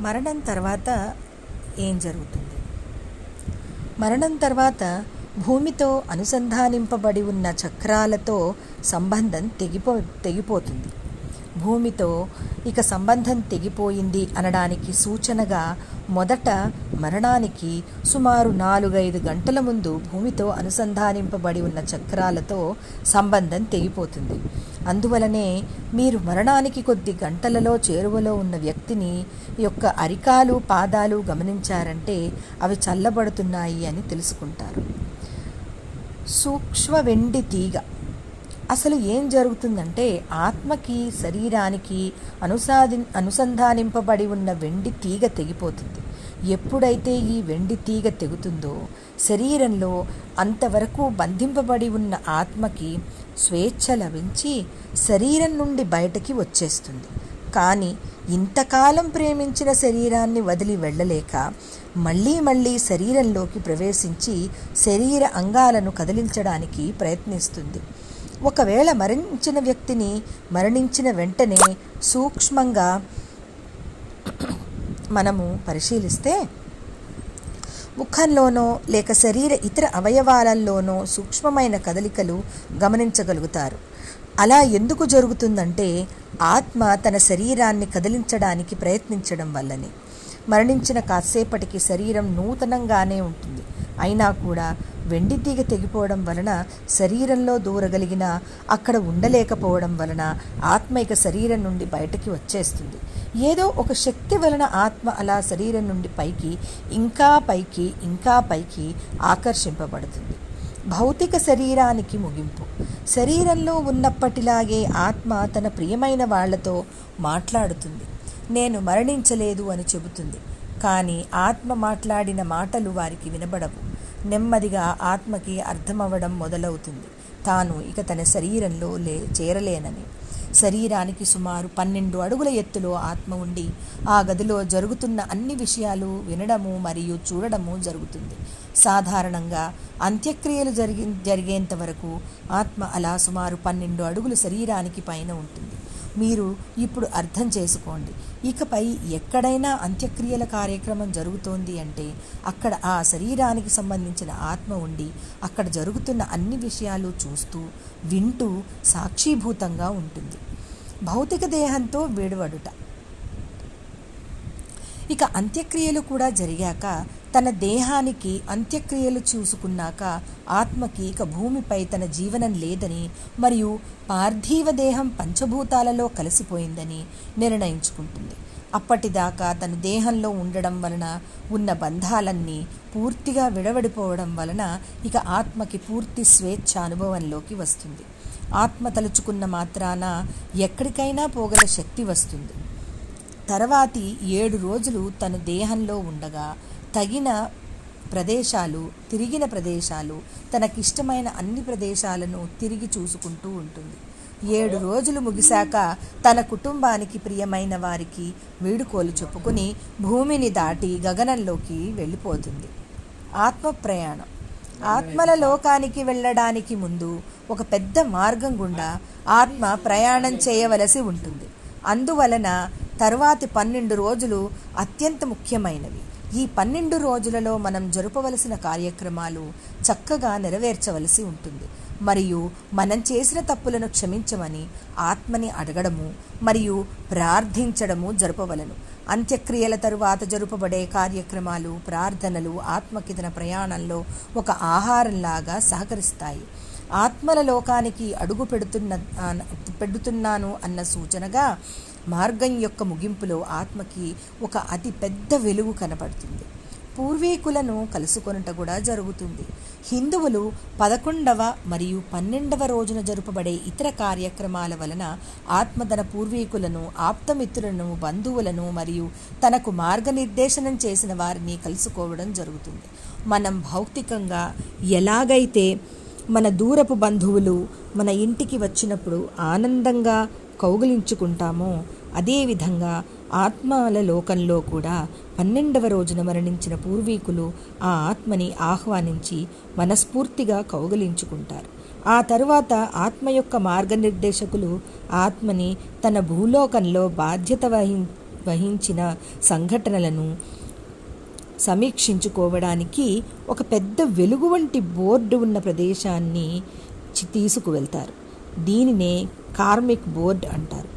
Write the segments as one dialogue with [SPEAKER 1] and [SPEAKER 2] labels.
[SPEAKER 1] మరణం తర్వాత ఏం జరుగుతుంది? మరణం తర్వాత భూమితో అనుసంధానింపబడి ఉన్న చక్రాలతో సంబంధం తెగిపో తెగిపోతుంది. భూమితో ఇక సంబంధం తెగిపోయింది అనడానికి సూచనగా మొదట మరణానికి సుమారు నాలుగైదు గంటల ముందు భూమితో అనుసంధానింపబడి ఉన్న చక్రాలతో సంబంధం తెగిపోతుంది. అందువలనే మీరు మరణానికి కొద్ది గంటలలో చేరువలో ఉన్న వ్యక్తిని యొక్క అరికాలు పాదాలు గమనించారంటే అవి చల్లబడుతున్నాయి అని తెలుసుకుంటారు. సూక్ష్మ వెండి తీగ అసలు ఏం జరుగుతుందంటే ఆత్మకి శరీరానికి అనుసాది అనుసంధానింపబడి ఉన్న వెండి తీగ తెగిపోతుంది. ఎప్పుడైతే ఈ వెండి తీగ తెగుతుందో శరీరంలో అంతవరకు బంధింపబడి ఉన్న ఆత్మకి స్వేచ్ఛ లభించి శరీరం నుండి బయటకి వచ్చేస్తుంది. కానీ ఇంతకాలం ప్రేమించిన శరీరాన్ని వదిలి వెళ్ళలేక మళ్ళీ మళ్ళీ శరీరంలోకి ప్రవేశించి శరీర అంగాలను కదిలించడానికి ప్రయత్నిస్తుంది. ఒకవేళ మరణించిన వ్యక్తిని మరణించిన వెంటనే సూక్ష్మంగా మనము పరిశీలిస్తే ముఖంలోనో లేక శరీర ఇతర అవయవాలలోనో సూక్ష్మమైన కదలికలు గమనించగలుగుతారు. అలా ఎందుకు జరుగుతుందంటే ఆత్మ తన శరీరాన్ని కదిలించడానికి ప్రయత్నించడం వల్లనే. మరణించిన కాసేపటికి శరీరం నూతనంగానే ఉంటుంది. అయినా కూడా వెండి తీగ తెగిపోవడం వలన శరీరంలో దూరగలిగిన అక్కడ ఉండలేకపోవడం వలన ఆత్మ ఇక శరీరం నుండి బయటకి వచ్చేస్తుంది. ఏదో ఒక శక్తి వలన ఆత్మ అలా శరీరం నుండి పైకి ఇంకా పైకి ఇంకా పైకి ఆకర్షింపబడుతుంది. భౌతిక శరీరానికి ముగింపు. శరీరంలో ఉన్నప్పటిలాగే ఆత్మ తన ప్రియమైన వాళ్ళతో మాట్లాడుతుంది. నేను మరణించలేదు అని చెబుతుంది. కానీ ఆత్మ మాట్లాడిన మాటలు వారికి వినబడవు. నెమ్మదిగా ఆత్మకి అర్థమవ్వడం మొదలవుతుంది. తాను ఇక తన శరీరంలో లే చేరలేనని. శరీరానికి సుమారు పన్నెండు అడుగుల ఎత్తులో ఆత్మ ఉండి ఆ గదిలో జరుగుతున్న అన్ని విషయాలు వినడము మరియు చూడడము జరుగుతుంది. సాధారణంగా అంత్యక్రియలు జరిగి జరిగేంత వరకు ఆత్మ అలా సుమారు పన్నెండు అడుగులు శరీరానికి పైన ఉంటుంది. మీరు ఇప్పుడు అర్థం చేసుకోండి. ఇకపై ఎక్కడైనా అంత్యక్రియల కార్యక్రమం జరుగుతోంది అంటే అక్కడ ఆ శరీరానికి సంబంధించిన ఆత్మ ఉండి అక్కడ జరుగుతున్న అన్ని విషయాలు చూస్తూ వింటూ సాక్షీభూతంగా ఉంటుంది. భౌతిక దేహంతో విడవడుట. ఇక అంత్యక్రియలు కూడా జరిగాక తన దేహానికి అంత్యక్రియలు చూసుకున్నాక ఆత్మకి ఇక భూమిపై తన జీవనం లేదని మరియు పార్థివ దేహం పంచభూతాలలో కలిసిపోయిందని నిర్ణయించుకుంటుంది. అప్పటిదాకా తన దేహంలో ఉండడం వలన ఉన్న బంధాలన్నీ పూర్తిగా విడవడిపోవడం వలన ఇక ఆత్మకి పూర్తి స్వేచ్ఛ అనుభవంలోకి వస్తుంది. ఆత్మ తలుచుకున్న మాత్రాన ఎక్కడికైనా పోగల శక్తి వస్తుంది. తర్వాతి ఏడు రోజులు తన దేహంలో ఉండగా తగిన ప్రదేశాలు తిరిగిన ప్రదేశాలు తనకిష్టమైన అన్ని ప్రదేశాలను తిరిగి చూసుకుంటూ ఉంటుంది. ఏడు రోజులు ముగిశాక తన కుటుంబానికి ప్రియమైన వారికి వీడుకోలు చెప్పుకుని భూమిని దాటి గగనంలోకి వెళ్ళిపోతుంది. ఆత్మ ప్రయాణం ఆత్మల లోకానికి వెళ్ళడానికి ముందు ఒక పెద్ద మార్గం గుండా ఆత్మ ప్రయాణం చేయవలసి ఉంటుంది. అందువలన తరువాతి పన్నెండు రోజులు అత్యంత ముఖ్యమైనవి. ఈ పన్నెండు రోజులలో మనం జరుపవలసిన కార్యక్రమాలు చక్కగా నెరవేర్చవలసి ఉంటుంది. మరియు మనం చేసిన తప్పులను క్షమించమని ఆత్మని అడగడము మరియు ప్రార్థించడము జరుపవలను. అంత్యక్రియల తరువాత జరుపబడే కార్యక్రమాలు ప్రార్థనలు ఆత్మకి తన ప్రయాణంలో ఒక ఆహారంలాగా సహకరిస్తాయి. ఆత్మల లోకానికి అడుగు పెడుతున్న పెడుతున్నాను అన్న సూచనగా మార్గం యొక్క ముగింపులో ఆత్మకి ఒక అతి పెద్ద వెలుగు కనపడుతుంది. పూర్వీకులను కలుసుకొనుట కూడా జరుగుతుంది. హిందువులు పదకొండవ మరియు పన్నెండవ రోజున జరుపబడే ఇతర కార్యక్రమాల వలన ఆత్మ తన పూర్వీకులను ఆప్తమిత్రులను బంధువులను మరియు తనకు మార్గనిర్దేశనం చేసిన వారిని కలుసుకోవడం జరుగుతుంది. మనం భౌతికంగా ఎలాగైతే మన దూరపు బంధువులు మన ఇంటికి వచ్చినప్పుడు ఆనందంగా కౌగిలించుకుంటామో అదేవిధంగా ఆత్మల లోకంలో కూడా పన్నెండవ రోజున మరణించిన పూర్వీకులు ఆ ఆత్మని ఆహ్వానించి మనస్ఫూర్తిగా కౌగలించుకుంటారు. ఆ తరువాత ఆత్మ యొక్క మార్గనిర్దేశకులు ఆత్మని తన భూలోకంలో బాధ్యత వహి వహించిన సంఘటనలను సమీక్షించుకోవడానికి ఒక పెద్ద వెలుగు వంటి బోర్డు ఉన్న ప్రదేశాన్ని చి- తీసుకువెళ్తారు. దీనినే కార్మిక్ బోర్డ్ అంటారు.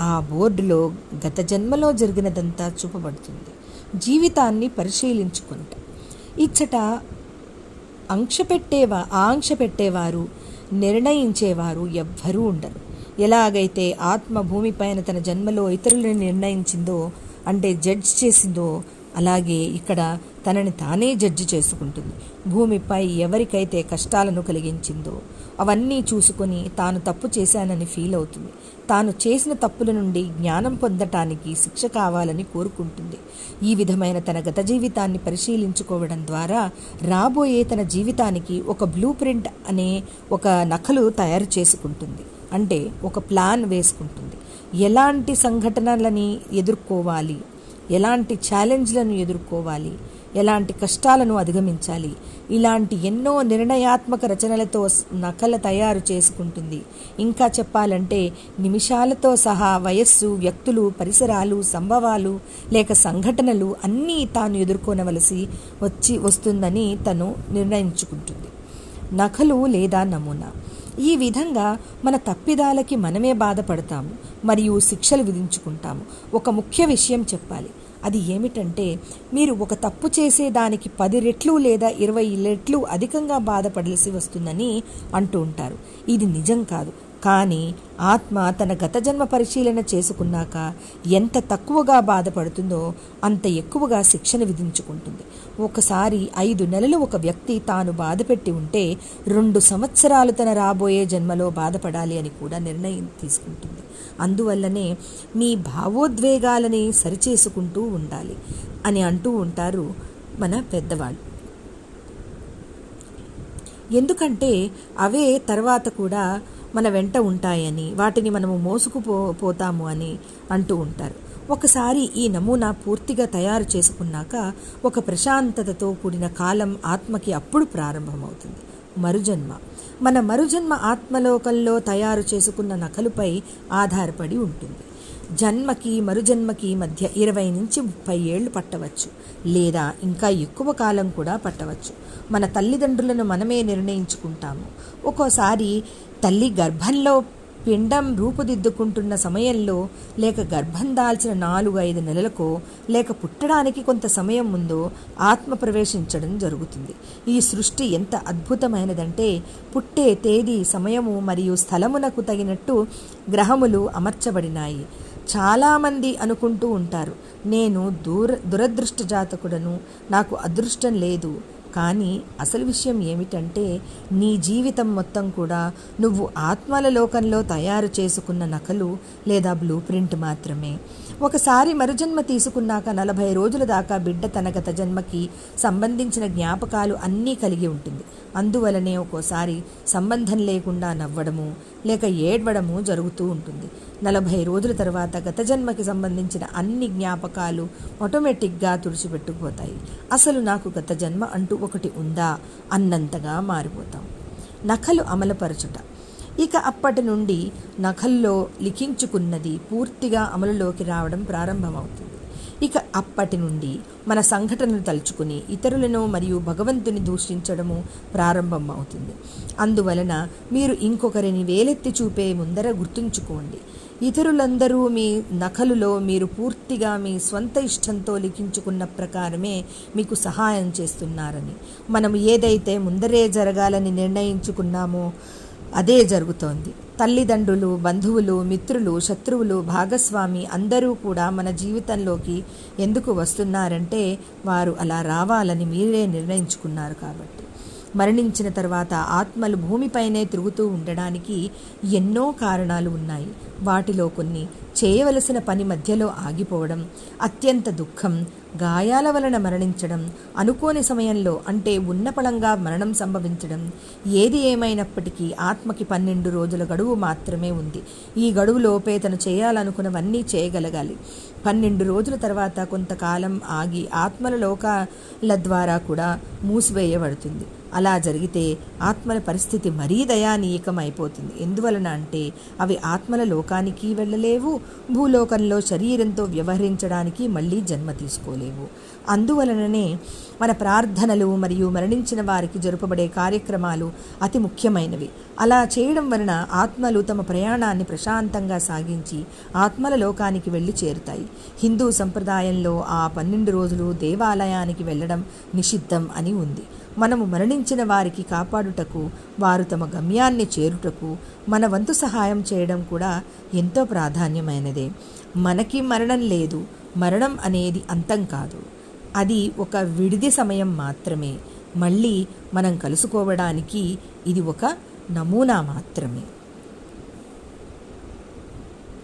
[SPEAKER 1] ఆ బోర్డులో గత జన్మలో జరిగినదంతా చూపబడుతుంది. జీవితాన్ని పరిశీలించుకుంట. ఇచ్చట అంక్ష పెట్టేవా ఆంక్ష పెట్టేవారు నిర్ణయించేవారు ఎవ్వరూ ఉండరు. ఎలాగైతే ఆత్మ భూమిపైన తన జన్మలో ఇతరులను నిర్ణయించిందో అంటే జడ్జ్ చేసిందో అలాగే ఇక్కడ తనని తానే జడ్జి చేసుకుంటుంది. భూమిపై ఎవరికైతే కష్టాలను కలిగించిందో అవన్నీ చూసుకొని తాను తప్పు చేశానని ఫీల్ అవుతుంది. తాను చేసిన తప్పుల నుండి జ్ఞానం పొందటానికి శిక్ష కావాలని కోరుకుంటుంది. ఈ విధమైన తన గత జీవితాన్ని పరిశీలించుకోవడం ద్వారా రాబోయే తన జీవితానికి ఒక బ్లూ ప్రింట్ అనే ఒక నకలు తయారు చేసుకుంటుంది. అంటే ఒక ప్లాన్ వేసుకుంటుంది. ఎలాంటి సంఘటనలని ఎదుర్కోవాలి? ఎలాంటి ఛాలెంజ్లను ఎదుర్కోవాలి? ఎలాంటి కష్టాలను అధిగమించాలి? ఇలాంటి ఎన్నో నిర్ణయాత్మక రచనలతో నకల తయారు చేసుకుంటుంది. ఇంకా చెప్పాలంటే నిమిషాలతో సహా వయస్సు వ్యక్తులు పరిసరాలు సంభవాలు లేక సంఘటనలు అన్నీ తాను ఎదుర్కొనవలసి వచ్చి వస్తుందని తను నిర్ణయించుకుంటుంది. నకలు లేదా నమూనా? ఈ విధంగా మన తప్పిదాలకి మనమే బాధపడతాము మరియు శిక్షలు విధించుకుంటాము. ఒక ముఖ్య విషయం చెప్పాలి. అది ఏమిటంటే మీరు ఒక తప్పు చేసే దానికి పది రెట్లు లేదా ఇరవై రెట్లు అధికంగా బాధపడాల్సి వస్తుందని అంటూ ఉంటారు. ఇది నిజం కాదు. కానీ ఆత్మ తన గత జన్మ పరిశీలన చేసుకున్నాక ఎంత తక్కువగా బాధపడుతుందో అంత ఎక్కువగా శిక్షణ విధించుకుంటుంది. ఒకసారి ఐదు నెలలు ఒక వ్యక్తి తాను బాధపెట్టి ఉంటే రెండు సంవత్సరాలు తన రాబోయే జన్మలో బాధపడాలి అని కూడా నిర్ణయం తీసుకుంటుంది. అందువల్లనే మీ భావోద్వేగాలని సరిచేసుకుంటూ ఉండాలి అని అంటూ ఉంటారు మన పెద్దవాళ్ళు. ఎందుకంటే అవే తర్వాత కూడా మన వెంట ఉంటాయని వాటిని మనము మోసుకుపో పోతాము అని అంటూ ఉంటారు. ఒకసారి ఈ నమూనా పూర్తిగా తయారు చేసుకున్నాక ఒక ప్రశాంతతతో కూడిన కాలం ఆత్మకి అప్పుడు ప్రారంభమవుతుంది. మరుజన్మ. మన మరుజన్మ ఆత్మలోకంలో తయారు చేసుకున్న నకలుపై ఆధారపడి ఉంటుంది. జన్మకి మరుజన్మకి మధ్య ఇరవై నుంచి ముప్పై ఏళ్ళు పట్టవచ్చు. లేదా ఇంకా ఎక్కువ కాలం కూడా పట్టవచ్చు. మన తల్లిదండ్రులను మనమే నిర్ణయించుకుంటాము. ఒక్కోసారి తల్లి గర్భంలో పిండం రూపుదిద్దుకుంటున్న సమయంలో లేక గర్భం దాల్చిన నాలుగు ఐదు నెలలకో లేక పుట్టడానికి కొంత సమయం ముందో ఆత్మ ప్రవేశించడం జరుగుతుంది. ఈ సృష్టి ఎంత అద్భుతమైనదంటే పుట్టే తేదీ సమయము మరియు స్థలమునకు తగినట్టు గ్రహములు అమర్చబడినాయి. చాలామంది అనుకుంటూ ఉంటారు నేను దూర దురదృష్ట జాతకుడను నాకు అదృష్టం లేదు కానీ అసలు విషయం ఏమిటంటే నీ జీవితం మొత్తం కూడా నువ్వు ఆత్మల లోకంలో తయారు చేసుకున్న నకలు లేదా బ్లూ ప్రింట్ మాత్రమే. ఒకసారి మరుజన్మ తీసుకున్నాక నలభై రోజుల దాకా బిడ్డ తన గత జన్మకి సంబంధించిన జ్ఞాపకాలు అన్నీ కలిగి ఉంటుంది. అందువలనే ఒక్కోసారి సంబంధం లేకుండా నవ్వడము లేక ఏడ్వడము జరుగుతూ ఉంటుంది. నలభై రోజుల తర్వాత గత జన్మకి సంబంధించిన అన్ని జ్ఞాపకాలు ఆటోమేటిక్గా తుడిచిపెట్టుకుపోతాయి. అసలు నాకు గత జన్మ అంటూ ఒకటి ఉందా? అన్నంతగా మారిపోతాం. నకలు అమలుపరచుట. ఇక అప్పటి నుండి నఖల్లో లిఖించుకున్నది పూర్తిగా అమలులోకి రావడం ప్రారంభమవుతుంది. ఇక అప్పటి నుండి మన సంఘటనలు తలుచుకుని ఇతరులను మరియు భగవంతుని దూషించడము ప్రారంభం అవుతుంది అందువలన మీరు ఇంకొకరిని వేలెత్తి చూపే ముందర గుర్తుంచుకోండి. ఇతరులందరూ మీ నకలులో మీరు పూర్తిగా మీ స్వంత ఇష్టంతో లిఖించుకున్న ప్రకారమే మీకు సహాయం చేస్తున్నారని. మనం ఏదైతే ముందరే జరగాలని నిర్ణయించుకున్నామో అదే జరుగుతోంది. తల్లిదండ్రులు బంధువులు మిత్రులు శత్రువులు భాగస్వామి అందరూ కూడా మన జీవితంలోకి ఎందుకు వస్తున్నారంటే వారు అలా రావాలని మీరే నిర్ణయించుకున్నారు కాబట్టి. మరణించిన తర్వాత ఆత్మలు భూమిపైనే తిరుగుతూ ఉండడానికి ఎన్నో కారణాలు ఉన్నాయి. వాటిలో కొన్ని చేయవలసిన పని మధ్యలో ఆగిపోవడం అత్యంత దుఃఖం గాయాల వలన మరణించడం అనుకోని సమయంలో అంటే ఉన్నపళంగా మరణం సంభవించడం ఏది ఏమైనప్పటికీ ఆత్మకి పన్నెండు రోజుల గడువు మాత్రమే ఉంది. ఈ గడువులోపే తను చేయాలనుకున్నవన్నీ చేయగలగాలి. పన్నెండు రోజుల తర్వాత కొంతకాలం ఆగి ఆత్మల లోకాల ద్వారా కూడా మూసివేయబడుతుంది. అలా జరిగితే ఆత్మల పరిస్థితి మరీ దయానీయకం అయిపోతుంది. ఎందువలన అంటే అవి ఆత్మల లోకానికి వెళ్ళలేవు భూలోకంలో శరీరంతో వ్యవహరించడానికి మళ్ళీ జన్మ తీసుకోలేవు. అందువలననే మన ప్రార్థనలు మరియు మరణించిన వారికి జరుపబడే కార్యక్రమాలు అతి ముఖ్యమైనవి. అలా చేయడం వలన ఆత్మలు తమ ప్రయాణాన్ని ప్రశాంతంగా సాగించి ఆత్మల లోకానికి వెళ్ళి చేరుతాయి. హిందూ సంప్రదాయంలో ఆ పన్నెండు రోజులు దేవాలయానికి వెళ్ళడం నిషిద్ధం అని ఉంది. మనము మరణించిన వారికి కాపాడుటకు వారు తమ గమ్యాన్ని చేరుటకు మన వంతు సహాయం చేయడం కూడా ఎంతో ప్రాధాన్యమైనదే. మనకి మరణం లేదు మరణం అనేది అంతం కాదు. అది ఒక విడిది సమయం మాత్రమే. మళ్ళీ మనం కలుసుకోవడానికి ఇది ఒక నమూనా మాత్రమే.